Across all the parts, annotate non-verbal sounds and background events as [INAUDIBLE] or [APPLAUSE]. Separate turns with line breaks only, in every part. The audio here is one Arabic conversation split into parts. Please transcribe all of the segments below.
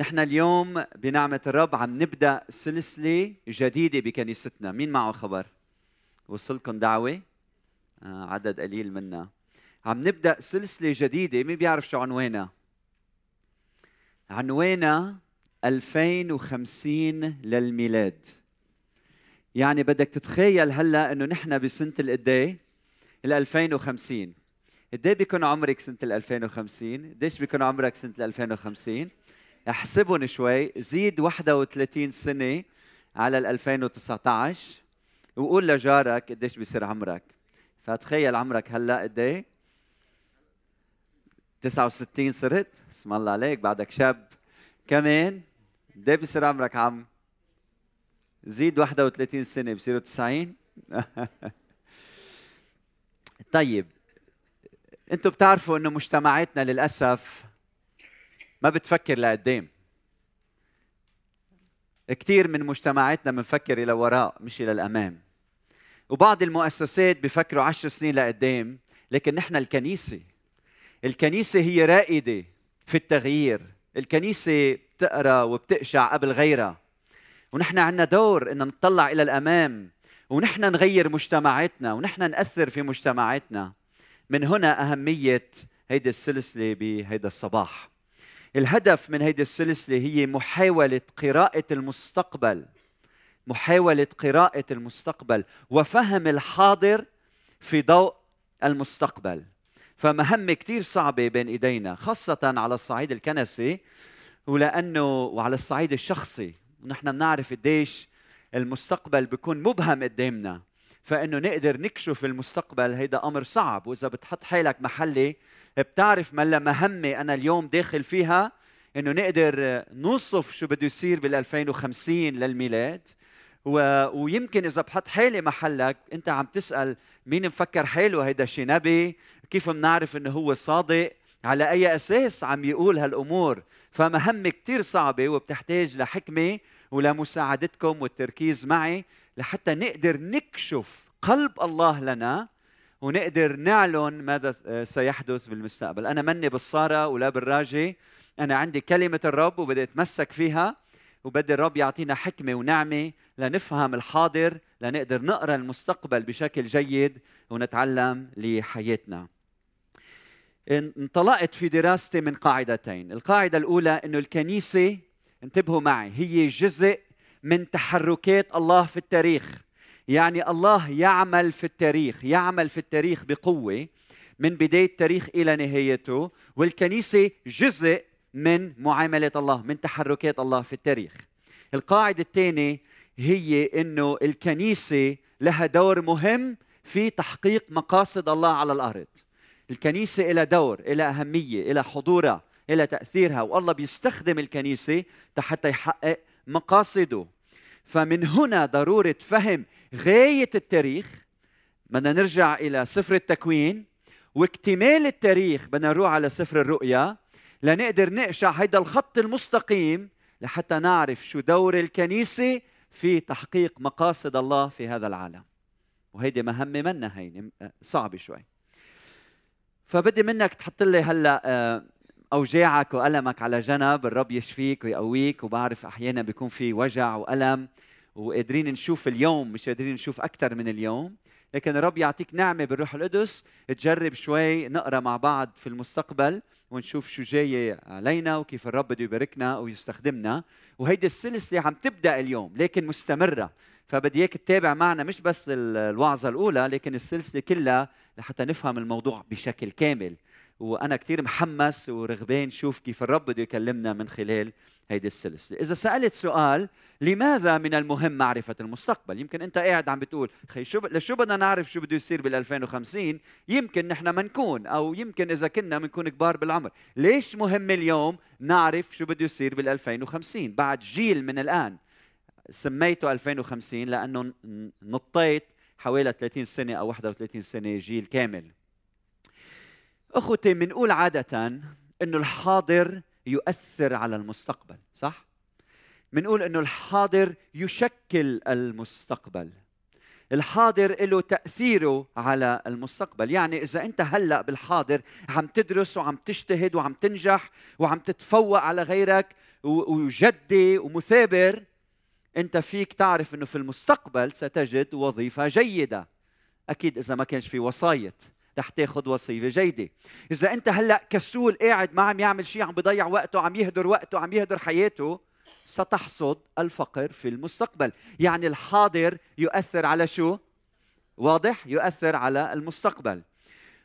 نحن اليوم بنعمة الرب عم نبدأ سلسلة جديدة بكنيستنا. مين معه خبر؟ وصلكم دعوة؟ آه عدد قليل منا. عم نبدأ سلسلة جديدة. مين بيعرف شو عنوانها؟ عنوانها 2050 للميلاد. يعني بدك تتخيل هلأ إنه نحن بسنة القديه؟ ال 2050 قد إيه بيكون عمرك سنة ال 2050 قديش بيكون عمرك سنة ال 2050 أحسبهم شوي. زيد 31 سنة على ال 2019 وقول لجارك قديش بيصير عمرك. فتخيل عمرك هلأ قد إيه 69 صرت. اسم الله عليك بعدك شاب. كمان قد بيصير عمرك عم. زيد 31 سنة بصيروا 90 [LAUGHS] طيب أنتم بتعرفوا إنه مجتمعاتنا للأسف ما بتفكر لقدام. كثير من مجتمعاتنا بنفكر إلى وراء مش إلى الأمام. وبعض المؤسسات بفكروا عشر سنين لقدام لكن نحن الكنيسة. الكنيسة هي رائدة في التغيير. الكنيسة بتقرأ وبتقشع قبل غيرها. ونحن عندنا دور إن نطلع إلى الأمام ونحن نغير مجتمعاتنا ونحن نأثر في مجتمعاتنا. من هنا أهمية هيدي السلسلة بهيدا الصباح. الهدف من هيدي السلسلة هي محاولة قراءة المستقبل. محاولة قراءة المستقبل وفهم الحاضر في ضوء المستقبل. فمهمة كثير صعبة بين إيدينا خاصة على الصعيد الكنسي ولأنه وعلى الصعيد الشخصي. ونحن بنعرف قديش المستقبل بيكون مبهم قدامنا. فإنه نقدر نكشف المستقبل هيدا أمر صعب. وإذا بتحط حالك محلي بتعرف ما مهمة أنا اليوم داخل فيها إنه نقدر نوصف شو بده يصير بال 2050 للميلاد. و... ويمكن إذا بحط حالي محلك أنت عم تسأل مين مفكر حاله هيدا شي نبي كيف بنعرف إنه هو صادق؟ على أي أساس عم يقول هالأمور؟ فمهمة كثير صعبة وبتحتاج لحكمة ولمساعدتكم والتركيز معي لحتى نقدر نكشف قلب الله لنا ونقدر نعلن ماذا سيحدث بالمستقبل. أنا مني بالصارة ولا بالراجي. أنا عندي كلمة الرب وبدي أتمسك فيها وبدي الرب يعطينا حكمة ونعمة لنفهم الحاضر لنقدر نقرأ المستقبل بشكل جيد ونتعلم لحياتنا. انطلقت في دراستي من قاعدتين. القاعدة الأولى إنه الكنيسة انتبهوا معي هي جزء من تحركات الله في التاريخ. يعني الله يعمل في التاريخ يعمل في التاريخ بقوة من بداية التاريخ إلى نهايته والكنيسة جزء من معاملة الله من تحركات الله في التاريخ. القاعدة الثانية هي إنه الكنيسة لها دور مهم في تحقيق مقاصد الله على الأرض. الكنيسة لها دور لها أهمية لها حضورها لها تأثيرها والله بيستخدم الكنيسة حتى يحقق مقاصده. فمن هنا ضرورة فهم غاية التاريخ. بدنا نرجع إلى سفر التكوين واكتمال التاريخ. بدنا نروح على سفر الرؤيا لنقدر نقشع هيدا الخط المستقيم لحتى نعرف شو دور الكنيسة في تحقيق مقاصد الله في هذا العالم. وهيدي مهمة منا هين صعبة شوي. فبدي منك تحط لي هلأ آه، أوجاعك وألمك على جنب الرب يشفيك ويقويك وبعرف أحيانا بيكون في وجع وألم وقادرين نشوف اليوم مش قادرين نشوف أكثر من اليوم. لكن الرب يعطيك نعمة بالروح القدس. تجرب شوي نقرأ مع بعض في المستقبل ونشوف شو جاي علينا وكيف الرب بده يباركنا ويستخدمنا. وهيدي السلسلة عم تبدأ اليوم لكن مستمرة. فبدي إياك تتابع معنا مش بس الوعظة الأولى لكن السلسلة كلها لحتى نفهم الموضوع بشكل كامل. وأنا كثير محمس ورغبان شوف كيف الرب بده يكلمنا من خلال هيدي السلسلة. إذا سألت سؤال لماذا من المهم معرفة المستقبل؟ يمكن أنت قاعد عم بتقول خي شو لشو بدنا نعرف شو بده يصير بال 2050 يمكن نحن ما نكون أو يمكن إذا كنا بنكون كبار بالعمر. ليش مهم اليوم نعرف شو بده يصير بال 2050 بعد جيل من الآن. سميته 2050 لأنه نطيت حوالي 30 سنة أو 31 سنة جيل كامل. أخوتي بنقول عادة إنه الحاضر يؤثر على المستقبل صح؟ بنقول إنه الحاضر يشكل المستقبل. الحاضر له تأثيره على المستقبل. يعني إذا أنت هلأ بالحاضر عم تدرس وعم تجتهد وعم تنجح وعم تتفوق على غيرك وجدي ومثابر أنت فيك تعرف إنه في المستقبل ستجد وظيفة جيدة. أكيد إذا ما كانش في وصاية رح تاخذ وصية جيدة إذا أنت هلأ كسول قاعد ما عم يعمل شيء عم بضيع وقته عم يهدر وقته عم يهدر حياته ستحصد الفقر في المستقبل يعني الحاضر يؤثر على شو؟ واضح؟ يؤثر على المستقبل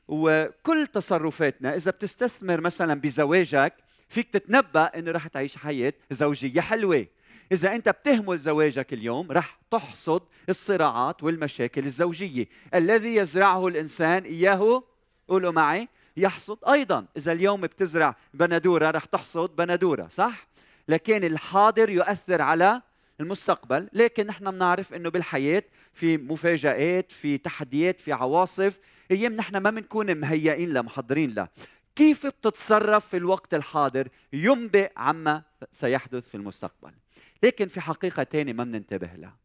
وكل تصرفاتنا إذا بتستثمر مثلا بزواجك فيك تتنبأ أنه رح تعيش حياة زوجية حلوة إذا أنت بتهمل زواجك اليوم رح تحصد الصراعات والمشاكل الزوجية. الذي يزرعه الإنسان إياه قولوا معي يحصد أيضا. إذا اليوم بتزرع بندورة رح تحصد بندورة صح؟ لكن الحاضر يؤثر على المستقبل. لكن نحن بنعرف إنه بالحياة في مفاجآت في تحديات في عواصف أيام نحن ما بنكون مهيئين لها محضرين لها. كيف بتتصرف في الوقت الحاضر؟ ينبئ عما سيحدث في المستقبل. لكن في حقيقة ثانية ما بننتبه لها.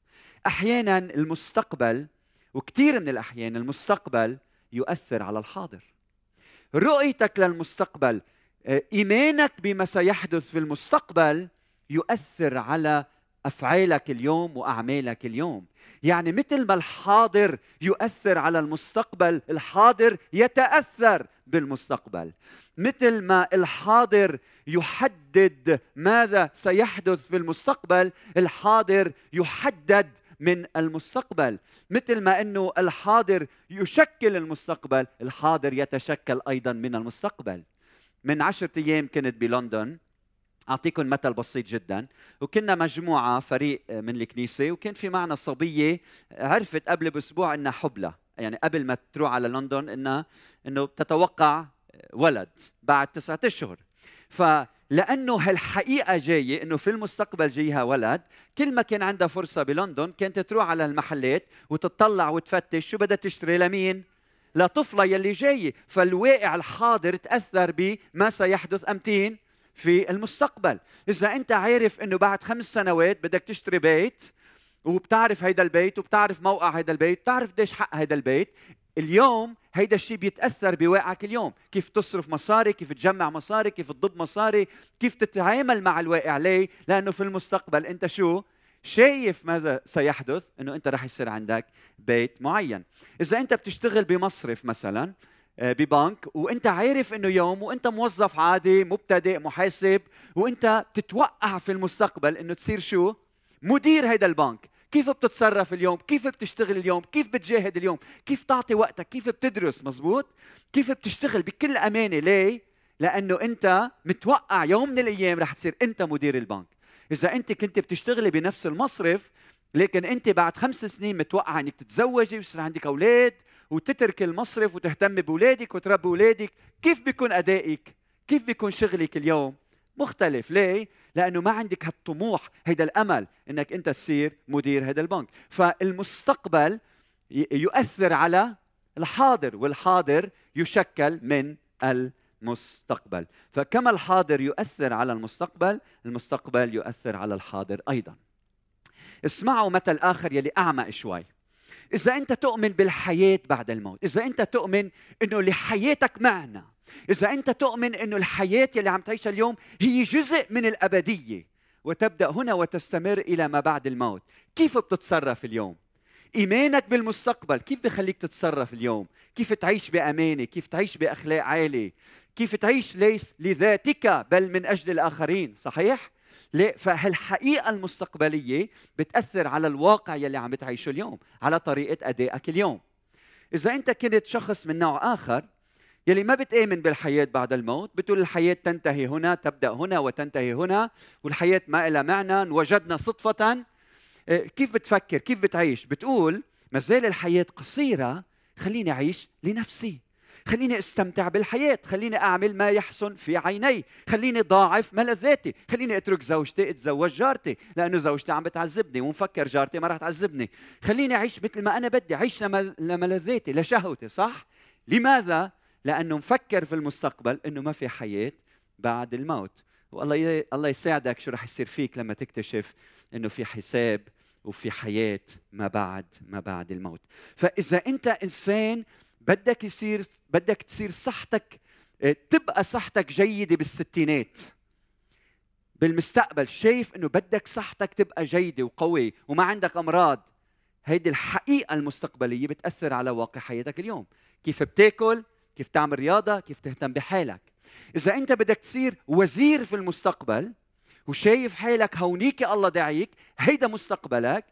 أحيانا المستقبل وكثير من الأحيان المستقبل يؤثر على الحاضر. رؤيتك للمستقبل آه، إيمانك بما سيحدث في المستقبل يؤثر على أفعالك اليوم وأعمالك اليوم. يعني مثل ما الحاضر يؤثر على المستقبل الحاضر يتأثر بالمستقبل. مثل ما الحاضر يحدد ماذا سيحدث في المستقبل الحاضر يحدد من المستقبل. مثل ما إنه الحاضر يشكل المستقبل الحاضر يتشكل أيضا من المستقبل. من عشرة أيام كنت بلندن أعطيكم مثل بسيط جدا. وكنا مجموعة فريق من الكنيسة وكان في معنا صبية عرفت قبل بأسبوع إنها حبلى. يعني قبل ما تروح على لندن إنها إنه تتوقع ولد بعد تسعة أشهر. فلأنه هالحقيقة جاية إنه في المستقبل جايها ولد كل ما كان عندها فرصة بلندن كانت تروح على المحلات وتطلع وتفتش شو بدها تشتري لمين؟ لطفلة يلي جاية. فالواقع الحاضر تأثر بما سيحدث أمتين. في المستقبل. إذا أنت عارف أنه بعد خمس سنوات بدك تشتري بيت وبتعرف هيدا البيت وبتعرف موقع هيدا البيت بتعرف قديش حق هيدا البيت اليوم هيدا الشيء بيتأثر بواقعك اليوم. كيف تصرف مصاري كيف تجمع مصاري كيف تضب مصاري كيف تتعامل مع الواقع ليه؟ لأنه في المستقبل أنت شو؟ شايف ماذا سيحدث؟ إنه أنت رح يصير عندك بيت معين. إذا أنت بتشتغل بمصرف مثلا ببنك وانت عارف انه يوم وانت موظف عادي مبتدئ محاسب وانت بتتوقع في المستقبل انه تصير شو؟ مدير هيدا البنك. كيف بتتصرف اليوم؟ كيف بتشتغل اليوم؟ كيف بتجاهد اليوم؟ كيف تعطي وقتك؟ كيف بتدرس؟ مزبوط؟ كيف بتشتغل بكل أمانة؟ ليه؟ لأنه انت متوقع يوم من الأيام رح تصير انت مدير البنك. إذا انت كنت بتشتغلي بنفس المصرف لكن انت بعد خمس سنين متوقع إنك تتزوجي ويصير عندك أولاد وتترك المصرف وتهتم باولادك وتربي اولادك كيف بيكون أدائك؟ كيف بيكون شغلك اليوم؟ مختلف. ليه؟ لأنه ما عندك هالطموح هيدا الأمل إنك أنت تصير مدير هذا البنك. فالمستقبل يؤثر على الحاضر والحاضر يشكل من المستقبل. فكما الحاضر يؤثر على المستقبل المستقبل يؤثر على الحاضر أيضا. اسمعوا مثل آخر يلي اعمق شوي. إذا أنت تؤمن بالحياة بعد الموت إذا أنت تؤمن إنه لحياتك معنى إذا أنت تؤمن إنه الحياة يلي عم تعيشها اليوم هي جزء من الأبدية وتبدأ هنا وتستمر إلى ما بعد الموت. كيف بتتصرف اليوم؟ إيمانك بالمستقبل كيف بخليك تتصرف اليوم؟ كيف تعيش بأمانة؟ كيف تعيش بأخلاق عالية؟ كيف تعيش ليس لذاتك بل من أجل الآخرين صحيح؟ ليه؟ فهالحقيقة المستقبلية بتأثر على الواقع يلي عم بتعيشه اليوم على طريقة أدائك اليوم؟ إذا أنت كنت شخص من نوع آخر يلي ما بتآمن بالحياة بعد الموت بتقول الحياة تنتهي هنا تبدأ هنا وتنتهي هنا والحياة ما لها معنى وجدنا صدفة. إيه، كيف بتفكر؟ كيف بتعيش؟ بتقول ما زال الحياة قصيرة خليني أعيش لنفسي. خليني استمتع بالحياة خليني أعمل ما يحسن في عيني خليني ضاعف ملذاتي خليني أترك زوجتي أتزوج جارتي لأنه زوجتي عم بتعذبني ومفكر جارتي ما راح تعذبني. خليني أعيش مثل ما أنا بدي أعيش لملذاتي لشهوتي صح؟ لماذا؟ لأنه مفكر في المستقبل إنه ما في حياة بعد الموت. والله الله يساعدك شو رح يصير فيك لما تكتشف إنه في حساب وفي حياة ما بعد ما بعد الموت. فإذا أنت إنسان بدك يصير بدك تصير صحتك آه، تبقى صحتك جيدة بالستينات. بالمستقبل شايف إنه بدك صحتك تبقى جيدة وقوي وما عندك أمراض. هيدي الحقيقة المستقبلية بتأثر على واقع حياتك اليوم. كيف بتاكل كيف تعمل رياضة كيف تهتم بحالك. إذا أنت بدك تصير وزير في المستقبل وشايف حالك هونيك الله داعيك هيدا مستقبلك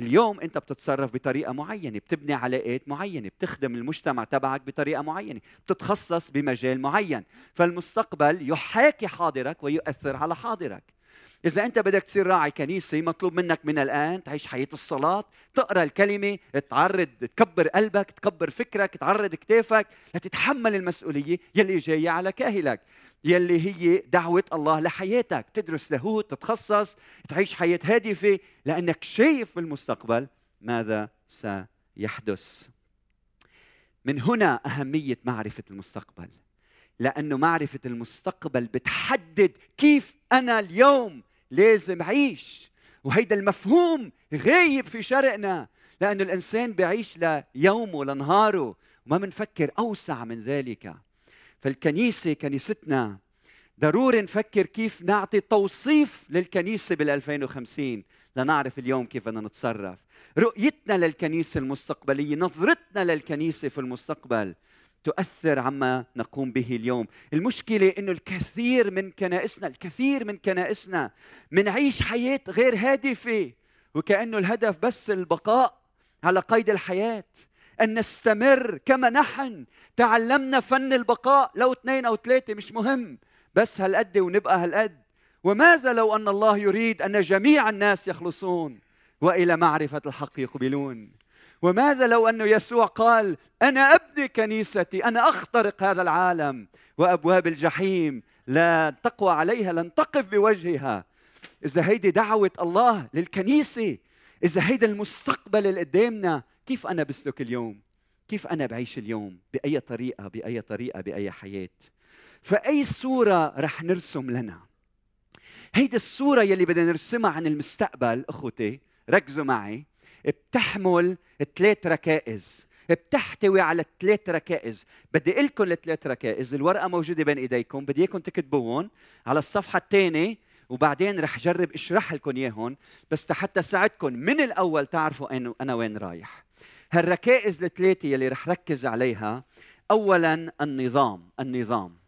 اليوم انت بتتصرف بطريقة معينة بتبني علاقات معينة بتخدم المجتمع تبعك بطريقة معينة بتتخصص بمجال معين. فالمستقبل يحاكي حاضرك ويؤثر على حاضرك. إذا أنت بدك تصير راعي كنيسة مطلوب منك من الآن تعيش حياة الصلاة، تقرأ الكلمة، تعرض تكبر قلبك، تكبر فكرك، تعرض كتافك لتتحمل المسؤولية يلي جاية على كاهلك. يلي هي دعوة الله لحياتك تدرس لاهوت تتخصص تعيش حياة هادفة لأنك شايف في المستقبل ماذا سيحدث من هنا أهمية معرفة المستقبل لأنه معرفة المستقبل بتحدد كيف أنا اليوم لازم أعيش وهيدا المفهوم غايب في شرقنا لأنه الإنسان بيعيش ليومه لنهاره وما بنفكر أوسع من ذلك. فالكنيسة كنيستنا ضروري نفكر كيف نعطي توصيف للكنيسة بال 2050 لنعرف اليوم كيف بدنا نتصرف. رؤيتنا للكنيسة المستقبلية نظرتنا للكنيسة في المستقبل. تؤثر عما نقوم به اليوم. المشكلة أنه الكثير من كنائسنا الكثير من كنائسنا منعيش حياة غير هادفة وكأنه الهدف بس البقاء على قيد الحياة. أن نستمر كما نحن. تعلمنا فن البقاء. لو اثنين أو ثلاثة مش مهم بس هالقد ونبقى هالقد. وماذا لو أن الله يريد أن جميع الناس يخلصون وإلى معرفة الحق يقبلون؟ وماذا لو أن يسوع قال أنا أبني كنيستي أنا أخترق هذا العالم وأبواب الجحيم لا تقوى عليها لن تقف بوجهها. إذا هيدي دعوة الله للكنيسة إذا هيدا المستقبل اللي قدامنا كيف أنا بسلك اليوم؟ كيف أنا بعيش اليوم؟ بأي طريقة بأي طريقة بأي حياة؟ فأي صورة رح نرسم لنا؟ هيدي الصورة يلي بدنا نرسمها عن المستقبل أخوتي ركزوا معي. بتحمل ثلاث ركائز بتحتوي على ثلاث ركائز. بدي أقول لكم الثلاث ركائز الورقة موجودة بين إيديكم بدي إياكم تكتبوهم على الصفحة الثانية وبعدين رح جرب أشرح لكم اياهم بس حتى ساعدكم. من الأول تعرفوا انه أنا وين رايح. هالركائز الثلاثه يلي رح ركز عليها اولا النظام النظام.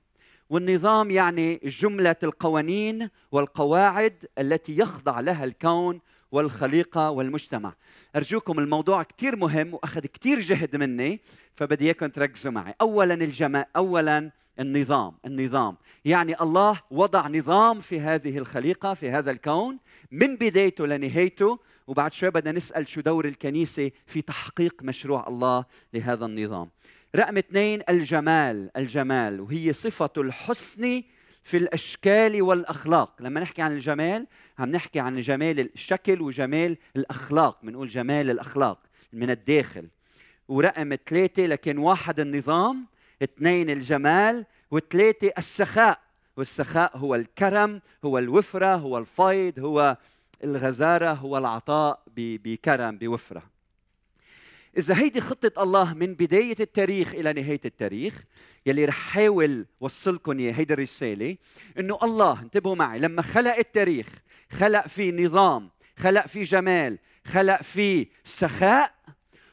والنظام يعني جملة القوانين والقواعد التي يخضع لها الكون والخليقة والمجتمع. أرجوكم الموضوع كثير مهم وأخذ كثير جهد مني فبدي إياكم تركزوا معي. اولا الجماع اولا النظام النظام. يعني الله وضع نظام في هذه الخليقة في هذا الكون من بدايته لنهايته. وبعد شوي بدنا نسأل شو دور الكنيسة في تحقيق مشروع الله لهذا النظام. رقم اثنين الجمال الجمال. وهي صفة الحسن في الأشكال والأخلاق. لما نحكي عن الجمال عم نحكي عن جمال الشكل وجمال الأخلاق بنقول جمال الأخلاق من الداخل. ورقم ثلاثة لكن واحد النظام اثنين الجمال وثلاثة السخاء. والسخاء هو الكرم هو الوفرة هو الفيض هو الغزارة هو العطاء بكرم بوفرة. إذا هيدي خطة الله من بداية التاريخ إلى نهاية التاريخ يلي رح حاول وصلكم إياه هيدي الرسالة إنه الله انتبهوا معي لما خلق التاريخ خلق فيه نظام خلق فيه جمال خلق فيه سخاء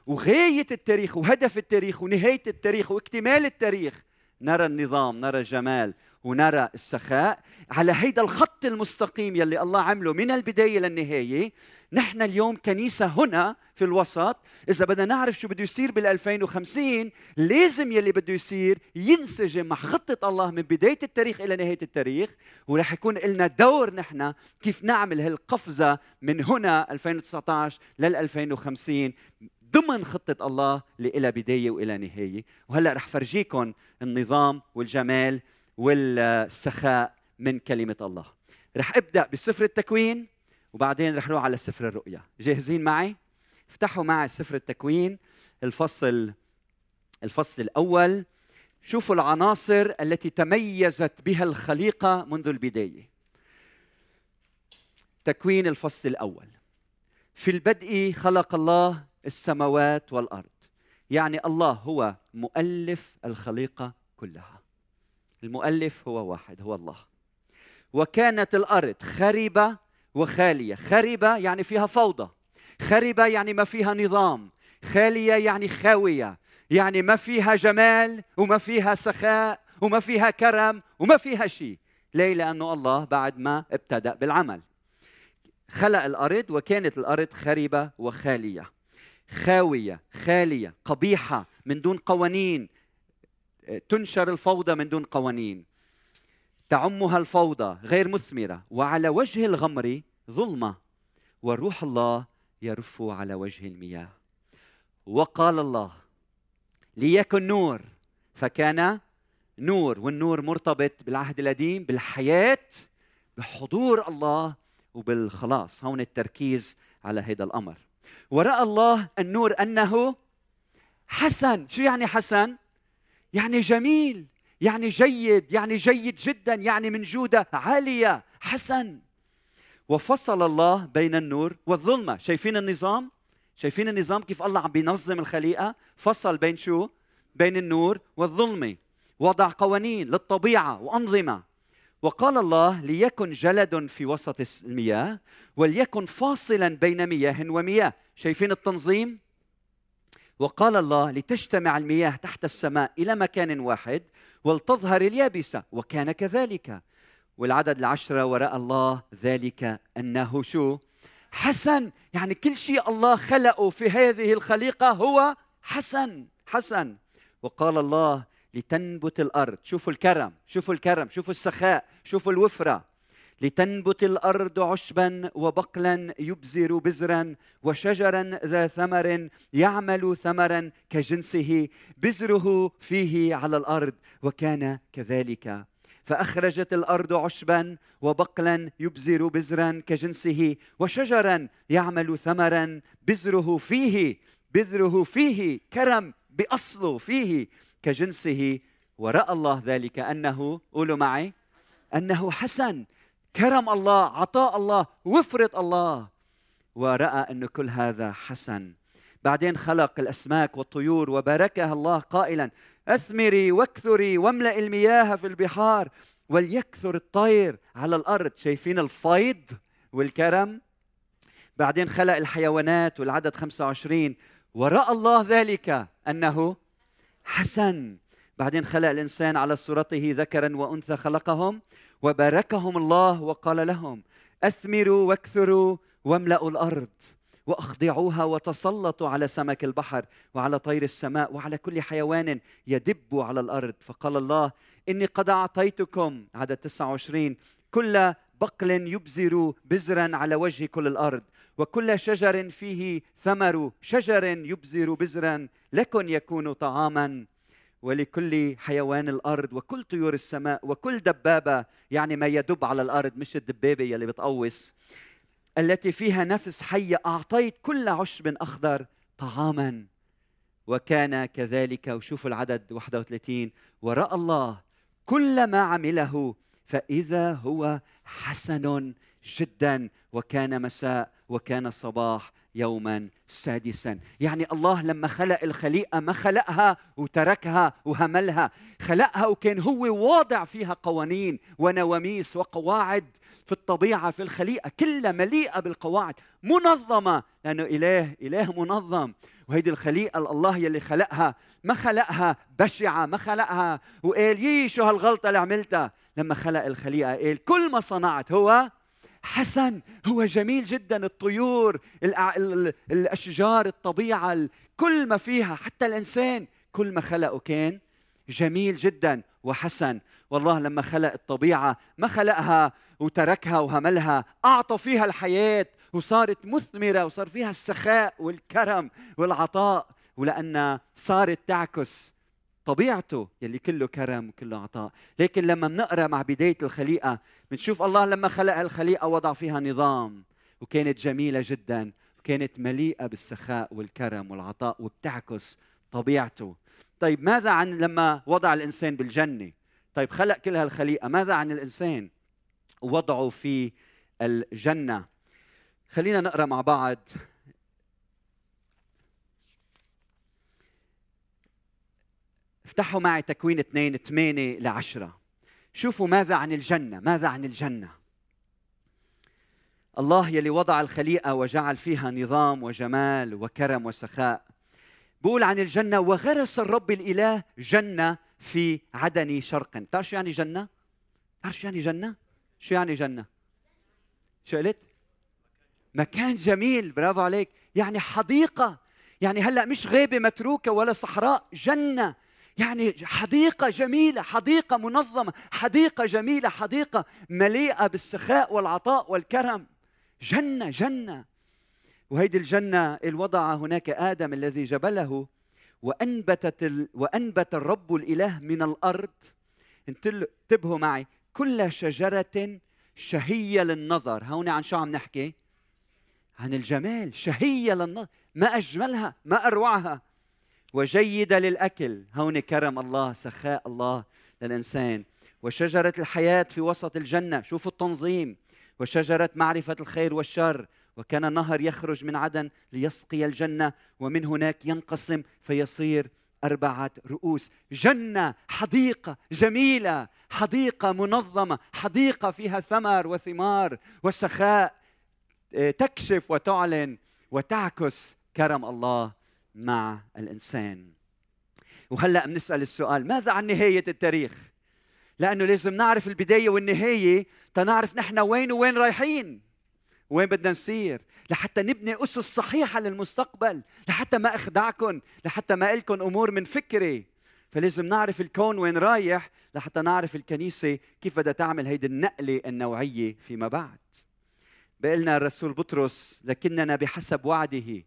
وغاية التاريخ وهدف التاريخ ونهاية التاريخ واكتمال التاريخ نرى النظام نرى الجمال ونرى السخاء على هيدا الخط المستقيم يلي الله عمله من البداية للنهاية. نحن اليوم كنيسة هنا في الوسط. إذا بدنا نعرف شو بده يصير بال 2050 لازم يلي بده يصير ينسجم مع خطة الله من بداية التاريخ إلى نهاية التاريخ. ورح يكون لنا دور نحن كيف نعمل هالقفزة من هنا 2019 لل 2050 ضمن خطة الله اللي إلى بداية وإلى نهاية. وهلأ رح فرجيكم النظام والجمال. والسخاء من كلمة الله. رح أبدأ بسفر التكوين وبعدين رح نروح على سفر الرؤيا. جاهزين معي؟ افتحوا معي سفر التكوين الفصل الفصل الأول. شوفوا العناصر التي تميزت بها الخليقة منذ البداية. تكوين الفصل الأول. في البدء خلق الله السماوات والأرض. يعني الله هو مؤلف الخليقة كلها. المؤلف هو واحد هو الله. وكانت الأرض خربة وخالية. خربة يعني فيها فوضى. خربة يعني ما فيها نظام. خالية يعني خاوية. يعني ما فيها جمال وما فيها سخاء وما فيها كرم وما فيها شيء. ليه؟ لأنه الله بعد ما ابتدأ بالعمل. خلق الأرض وكانت الأرض خربة وخالية. خاوية خالية قبيحة من دون قوانين تنشر الفوضى من دون قوانين تعمها الفوضى غير مثمرة وعلى وجه الغمر ظلمة وروح الله يرف على وجه المياه. وقال الله ليكن نور فكان نور والنور مرتبط بالعهد القديم بالحياة بحضور الله وبالخلاص. هون التركيز على هذا الأمر. ورأى الله النور أنه حسن. شو يعني حسن؟ يعني جميل يعني جيد يعني جيد جدا يعني من جودة عالية. حسن. وفصل الله بين النور والظلمة. شايفين النظام؟ شايفين النظام كيف الله عم بينظم الخليقة؟ فصل بين شو؟ بين النور والظلمة. وضع قوانين للطبيعة وأنظمة. وقال الله ليكن جلد في وسط المياه وليكن فاصلا بين مياه ومياه. شايفين التنظيم؟ وقال الله لتجتمع المياه تحت السماء إلى مكان واحد ولتظهر اليابسة وكان كذلك. والعدد العشره وراء الله ذلك أنه شو؟ حسن. يعني كل شيء الله خلقه في هذه الخليقة هو حسن حسن. وقال الله لتنبت الأرض. شوفوا الكرم شوفوا الكرم شوفوا السخاء شوفوا الوفرة. لتنبت الأرض عشبا وبقلا يبزر بزرا وشجرا ذا ثمر يعمل ثمرا كجنسه بزره فيه على الأرض وكان كذلك. فأخرجت الأرض عشبا وبقلا يبزر بزرا كجنسه وشجرا يعمل ثمرا بزره فيه بذره فيه كرم باصله فيه كجنسه. ورأى الله ذلك أنه قولوا معي أنه حسن. كرم الله عطاء الله وفرة الله. ورأى أن كل هذا حسن. بعدين خلق الأسماك والطيور وباركها الله قائلا أثمري واكثري واملأ المياه في البحار وليكثر الطير على الأرض. شايفين الفيض والكرم؟ بعدين خلق الحيوانات والعدد 25 ورأى الله ذلك أنه حسن. بعدين خلق الإنسان على صورته ذكرا وأنثى خلقهم. وباركهم الله وقال لهم أثمروا واكثروا واملأوا الأرض وأخضعوها وتسلطوا على سمك البحر وعلى طير السماء وعلى كل حيوان يدب على الأرض. فقال الله إني قد أعطيتكم عدد 29 كل بقل يبزر بزرا على وجه كل الأرض وكل شجر فيه ثمر شجر يبزر بزرا لكن يكون طعاما ولكل حيوان الأرض وكل طيور السماء وكل دبابة يعني ما يدب على الأرض مش الدبابة يلي بتقوس التي فيها نفس حية أعطيت كل عشب أخضر طعاما. وكان كذلك وشوفوا العدد 31 وراى الله كل ما عمله فإذا هو حسن جدا وكان مساء وكان صباح يوما سادسا. يعني الله لما خلق الخليقة ما خلقها وتركها وهملها. خلقها وكان هو واضع فيها قوانين ونواميس وقواعد في الطبيعة في الخليقة كلها مليئة بالقواعد منظمة لأنه إله إله منظم. وهيدي الخليقة الله يلي خلقها ما خلقها بشعة ما خلقها وقال يي شو هالغلطة اللي عملتها. لما خلق الخليقة قال كل ما صنعت هو حسن. هو جميل جدا الطيور الأشجار الطبيعة كل ما فيها حتى الإنسان كل ما خلقه كان جميل جدا وحسن. والله لما خلق الطبيعة ما خلقها وتركها وهملها أعطى فيها الحياة وصارت مثمرة وصار فيها السخاء والكرم والعطاء ولانها صارت تعكس طبيعته يلي كله كرم وكله عطاء. لكن لما بنقرا مع بداية الخليقة بنشوف الله لما خلق الخليقة وضع فيها نظام. وكانت جميلة جدا وكانت مليئة بالسخاء والكرم والعطاء وبتعكس طبيعته. طيب ماذا عن لما وضع الإنسان بالجنة؟ طيب خلق كل هالخليقة ماذا عن الإنسان؟ وضعه في الجنة. خلينا نقرأ مع بعض افتحوا معي تكوين اثنين ثمانية لعشرة شوفوا ماذا عن الجنة ماذا عن الجنة الله يلي وضع الخليقة وجعل فيها نظام وجمال وكرم وسخاء بقول عن الجنة وغرس الرب الإله جنة في عدن شرقا تعرف شو يعني جنة؟ تعرف شو يعني جنة؟ شو يعني جنة؟ شو قلت؟ مكان جميل برافو عليك يعني حديقة يعني هلأ مش غابة متروكة ولا صحراء جنة يعني حديقة جميلة حديقة منظمة حديقة جميلة حديقة مليئة بالسخاء والعطاء والكرم. جنة جنة. وهيدي الجنة الوضع هناك آدم الذي جبله وأنبتت ال... وأنبت الرب الإله من الأرض. انتبهوا معي. كل شجرة شهية للنظر. هون عن شو عم نحكي؟ عن الجمال. شهية للنظر. ما أجملها ما أروعها. وجيدة للأكل. هون كرم الله سخاء الله للإنسان. وشجرة الحياة في وسط الجنة. شوفوا التنظيم. وشجرة معرفة الخير والشر. وكان نهر يخرج من عدن ليسقي الجنة. ومن هناك ينقسم فيصير أربعة رؤوس. جنة حديقة جميلة حديقة منظمة حديقة فيها ثمر وثمار وسخاء آه، تكشف وتعلن وتعكس كرم الله. مع الإنسان. وهلأ بنسأل السؤال ماذا عن نهاية التاريخ؟ لأنه لازم نعرف البداية والنهاية تنعرف نحن وين وين رايحين. وين بدنا نسير لحتى نبني أسس صحيحة للمستقبل لحتى ما أخدعكم لحتى ما إلكم أمور من فكري. فلازم نعرف الكون وين رايح لحتى نعرف الكنيسة كيف بدها تعمل هيدي النقلة النوعية فيما بعد. بقلنا الرسول بطرس لكننا بحسب وعده.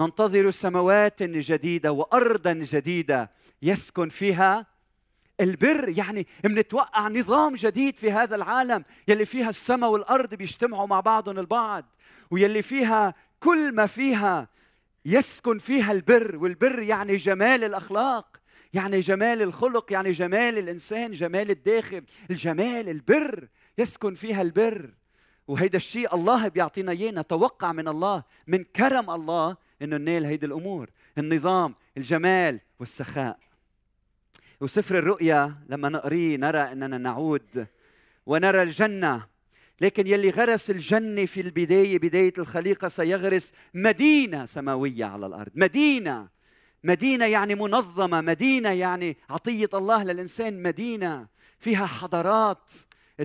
ننتظر سماوات جديدة وأرضا جديدة يسكن فيها. البر يعني منتوقع نظام جديد في هذا العالم يلي فيها السماء والأرض بيجتمعوا مع بعضهم البعض ويلي فيها كل ما فيها يسكن فيها البر والبر يعني جمال الأخلاق يعني جمال الخلق يعني جمال الإنسان جمال الداخل الجمال البر يسكن فيها البر. وهيدا الشيء الله بيعطينا إياه نتوقع من الله من كرم الله إنه ننال هيدي الأمور النظام الجمال والسخاء. وسفر الرؤيا لما نقريه نرى إننا نعود ونرى الجنة. لكن يلي غرس الجنة في البداية بداية الخليقة سيغرس مدينة سماوية على الأرض. مدينة. مدينة يعني منظمة مدينة يعني عطية الله للإنسان مدينة فيها حضارات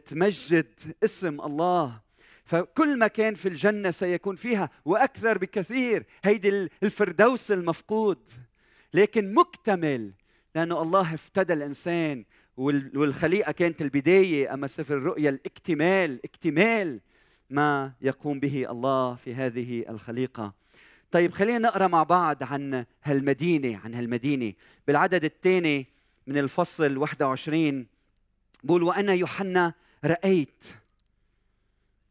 تمجد اسم الله. فكل مكان في الجنة سيكون فيها وأكثر بكثير هيدي الفردوس المفقود. لكن مكتمل لأنه الله افتدى الإنسان والخليقة كانت البداية. أما سفر الرؤيا الاكتمال اكتمال ما يقوم به الله في هذه الخليقة. طيب خلينا نقرأ مع بعض عن هالمدينة عن هالمدينة. بالعدد الثاني من الفصل 21 بقول وأنا يوحنا رأيت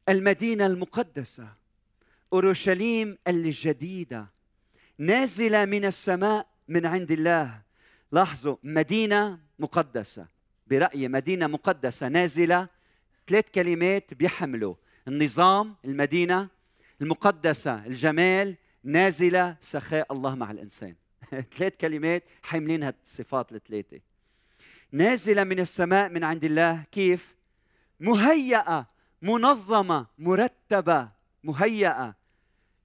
المدينة المقدسة أورشليم الجديدة نازلة من السماء من عند الله. لاحظوا مدينة مقدسة برأيي مدينة مقدسة نازلة ثلاث كلمات بيحملوا. النظام المدينة المقدسة الجمال نازلة سخاء الله مع الإنسان. [LAUGHS] ثلاث كلمات حاملين هالصفات الثلاثة. نازلة من السماء من عند الله. كيف؟ مهيئة منظمة مرتبة مهيئة.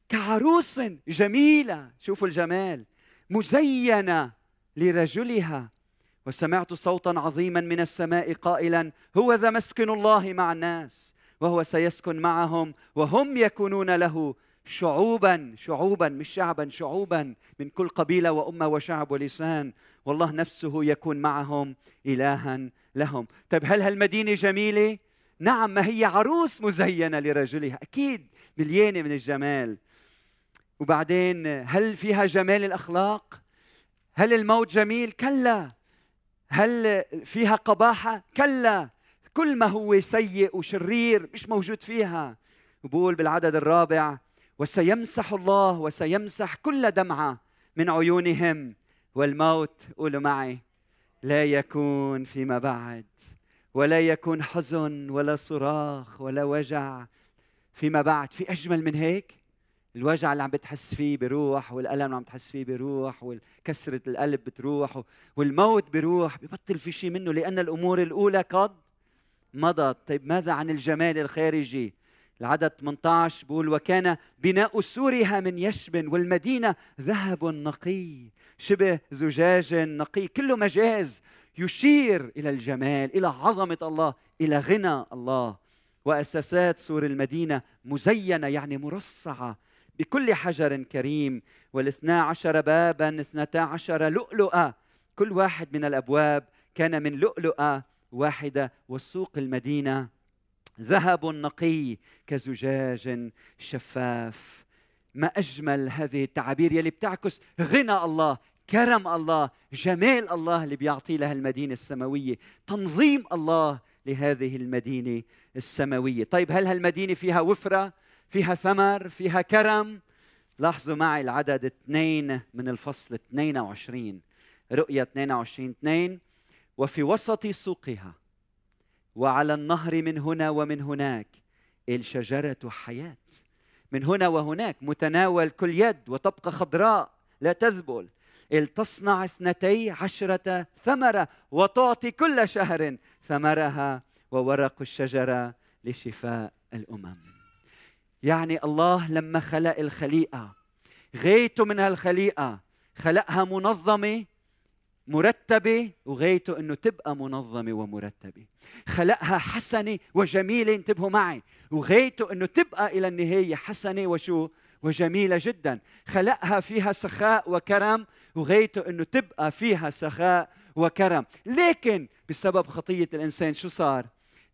كعروس جميلة شوفوا الجمال مزينة لرجلها. وسمعت صوتا عظيما من السماء قائلا هو ذا مسكن الله مع الناس وهو سيسكن معهم وهم يكونون له شعوبا شعوبا مش شعبا شعوبا من كل قبيلة وأمة وشعب ولسان. والله نفسه يكون معهم الها لهم. طيب هل هالمدينة جميلة؟ نعم ما هي عروس مزينة لرجلها. أكيد مليانة من الجمال. وبعدين هل فيها جمال الأخلاق؟ هل الموت جميل؟ كلا. هل فيها قباحة؟ كلا. كل ما هو سيء وشرير مش موجود فيها. بقول بالعدد الرابع وسيمسح الله وسيمسح كل دمعة من عيونهم والموت قولوا معي لا يكون فيما بعد. ولا يكون حزن ولا صراخ ولا وجع فيما بعد. في أجمل من هيك الوجع اللي عم بتحس فيه بيروح والألم اللي عم تحس فيه بيروح وكسره القلب بتروح والموت بيروح ببطل في شيء منه لأن الأمور الأولى قد مضت. طيب ماذا عن الجمال الخارجي؟ العدد 18 بقول وكان بناء سورها من يشب والمدينة ذهب نقي شبه زجاج نقي. كله مجاز. يشير إلى الجمال إلى عظمة الله إلى غنى الله. وأساسات سور المدينة مزينة يعني مرصعة بكل حجر كريم. والاثنا عشر بابا اثنتا عشر لؤلؤة. كل واحد من الأبواب كان من لؤلؤة واحدة. وسوق المدينة ذهب نقي كزجاج شفاف. ما أجمل هذه التعابير يلي بتعكس غنى الله كرم الله جمال الله اللي بيعطي لها المدينة السماوية تنظيم الله لهذه المدينة السماوية. طيب هل هالمدينة فيها وفرة؟ فيها ثمر؟ فيها كرم؟ لاحظوا معي العدد اثنين من الفصل 22 رؤية 22 2 وفي وسط سوقها وعلى النهر من هنا ومن هناك الشجرة حياة. من هنا وهناك متناول كل يد وتبقى خضراء لا تذبل. تصنع اثنتي عشرة ثمرة وتعطي كل شهر ثمرها وورق الشجرة لشفاء الأمم. يعني الله لما خلق الخليقة غايته من هالخليقة خلقها منظمة مرتبة وغايته إنه تبقى منظمة ومرتبة. خلقها حسنة وجميلة انتبهوا معي وغايته إنه تبقى إلى النهاية حسنة وشو؟ وجميلة جدا. خلقها فيها سخاء وكرم وغايته إنه تبقى فيها سخاء وكرم. لكن بسبب خطية الإنسان شو صار؟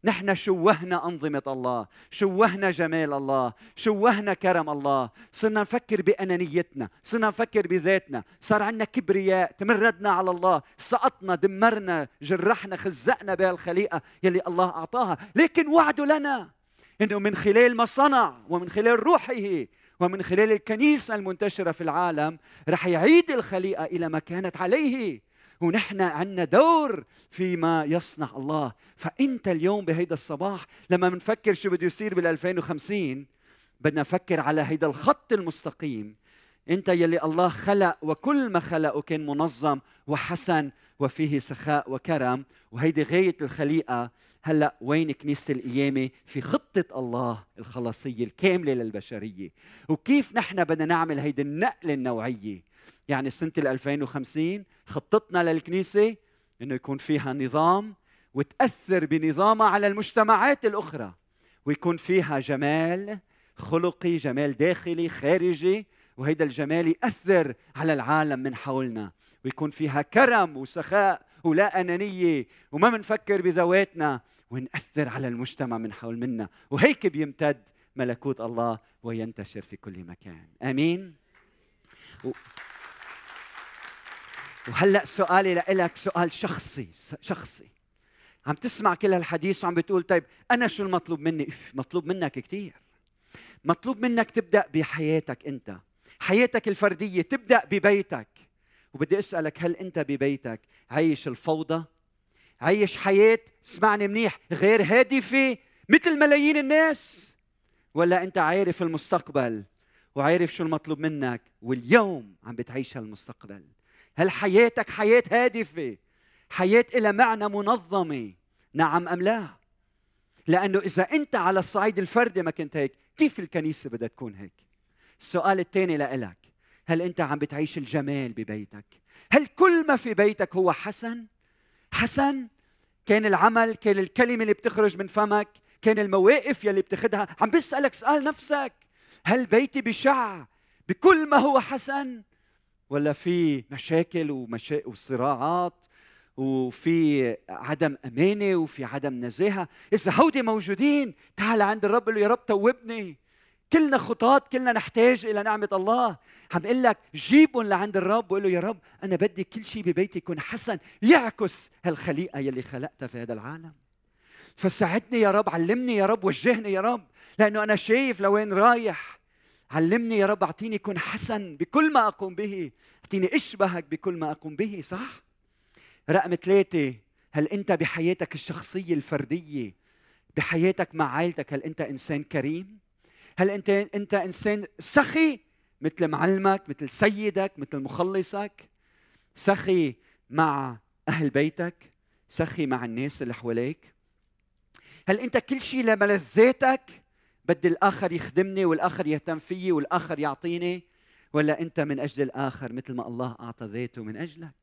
نحن شوهنا أنظمة الله شوهنا جمال الله شوهنا كرم الله. صرنا نفكر بأنانيتنا صرنا نفكر بذاتنا. صار عندنا كبرياء تمردنا على الله سقطنا دمرنا جرحنا خزقنا بهالخليقة يلي الله أعطاها. لكن وعده لنا. إنه من خلال ما صنع ومن خلال روحه ومن خلال الكنيسة المنتشرة في العالم رح يعيد الخليقة إلى ما كانت عليه. ونحن عندنا دور فيما يصنع الله. فأنت اليوم بهيدا الصباح لما بنفكر شو بده يصير بال 2050 بدنا نفكر على هيدا الخط المستقيم. أنت يلي الله خلق وكل ما خلقه كان منظم وحسن وفيه سخاء وكرم وهيدي غاية الخليقة. هلا وين كنيسة القيامة؟ في خطة الله الخلاصية الكاملة للبشرية. وكيف نحن بدنا نعمل هيدي النقلة النوعية؟ يعني سنة 2050 خطتنا للكنيسة إنه يكون فيها نظام وتأثر بنظامها على المجتمعات الأخرى ويكون فيها جمال خلقي جمال داخلي خارجي وهيدا الجمال يأثر على العالم من حولنا. ويكون فيها كرم وسخاء ولا أنانية وما بنفكر بذواتنا ونأثر على المجتمع من حول منا. وهيك بيمتد ملكوت الله وينتشر في كل مكان. آمين؟ و... وهلأ سؤالي لك سؤال شخصي شخصي. عم تسمع كل هالحديث وعم بتقول طيب أنا شو المطلوب مني؟ مطلوب منك كثير مطلوب منك تبدأ بحياتك أنت. حياتك الفردية تبدأ ببيتك. وبدي أسألك هل أنت ببيتك عايش الفوضى؟ عايش حياة اسمعني منيح غير هادفة مثل ملايين الناس؟ ولا أنت عارف المستقبل وعارف شو المطلوب منك واليوم عم بتعيش هالمستقبل؟ هل حياتك حياة هادفة؟ حياة إلى معنى منظمة؟ نعم أم لا؟ لأنه إذا أنت على الصعيد الفردي ما كنت هيك كيف الكنيسة بدها تكون هيك؟ السؤال الثاني لإلك. هل أنت عم بتعيش الجمال ببيتك؟ هل كل ما في بيتك هو حسن؟ حسن كان العمل كان الكلمة اللي بتخرج من فمك كان المواقف يلي بتاخدها. عم بسألك سؤال نفسك هل بيتي بشع بكل ما هو حسن؟ ولا في مشاكل ومشا... وصراعات وفي عدم أمانة وفي عدم نزاهة؟ إذا هودي موجودين تعال عند الرب يا رب توبني. كلنا خطاة كلنا نحتاج إلى نعمة الله. عم أقول لك جيبهم لعند الرب وقول له يا رب أنا بدي كل شيء ببيتي يكون حسن يعكس هالخليقة يلي خلقتها في هذا العالم. فساعدني يا رب علمني يا رب وجهني يا رب لأنه أنا شايف لوين رايح. علمني يا رب أعطيني كن حسن بكل ما أقوم به. أعطيني إشبهك بكل ما أقوم به صح؟ رقم ثلاثة هل أنت بحياتك الشخصية الفردية بحياتك مع عائلتك هل أنت إنسان كريم؟ هل انت أنت إنسان سخي مثل معلمك مثل سيدك مثل مخلصك؟ سخي مع أهل بيتك؟ سخي مع الناس اللي حواليك؟ هل أنت كل شيء لملذاتك بدي الآخر يخدمني والآخر يهتم فيي والآخر يعطيني؟ ولا أنت من أجل الآخر مثل ما الله أعطى ذاته من أجلك؟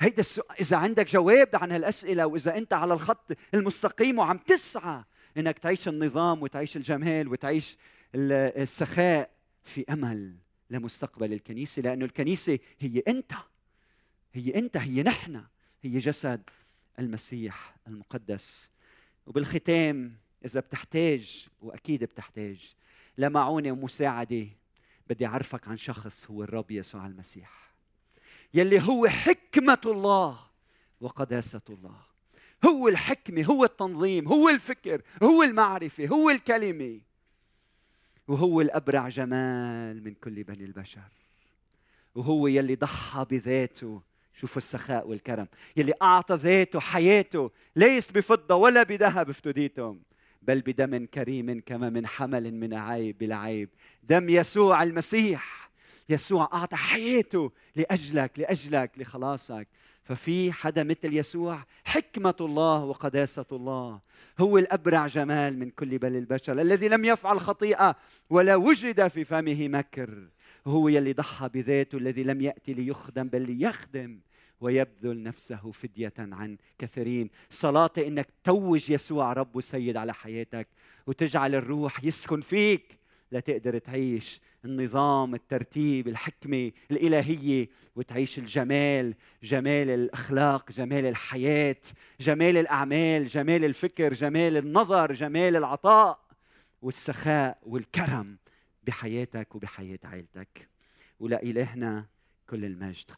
هيدا السؤال إذا عندك جواب عن هالأسئلة وإذا أنت على الخط المستقيم وعم تسعى إنك تعيش النظام وتعيش الجمال وتعيش السخاء في أمل لمستقبل الكنيسة لأنه الكنيسة هي أنت هي أنت هي نحن هي جسد المسيح المقدس. وبالختام إذا بتحتاج وأكيد بتحتاج لمعونه ومساعدة بدي أعرفك عن شخص هو الرب يسوع المسيح يلي هو حكمة الله وقداسة الله. هو الحكمة هو التنظيم هو الفكر هو المعرفة هو الكلمة. وهو الأبرع جمال من كل بني البشر. وهو يلي ضحى بذاته. شوفوا السخاء والكرم. يلي أعطى ذاته حياته ليس بفضة ولا بذهب افتديتم. بل بدم كريم كما من حمل من عيب بلا عيب. دم يسوع المسيح. يسوع أعطى حياته لأجلك لأجلك لخلاصك. ففي حدا مثل يسوع حكمة الله وقداسة الله. هو الأبرع جمال من كل بل البشر الذي لم يفعل خطيئة ولا وجد في فمه مكر. هو يلي ضحى بذاته الذي لم يأتي ليخدم بل ليخدم ويبذل نفسه فدية عن كثيرين. صلاتي إنك توج يسوع رب وسيد على حياتك وتجعل الروح يسكن فيك. لتقدر تعيش النظام الترتيب الحكمة الإلهية وتعيش الجمال جمال الأخلاق جمال الحياة جمال الأعمال جمال الفكر جمال النظر جمال العطاء والسخاء والكرم بحياتك وبحياة عائلتك. ولإلهنا كل المجد.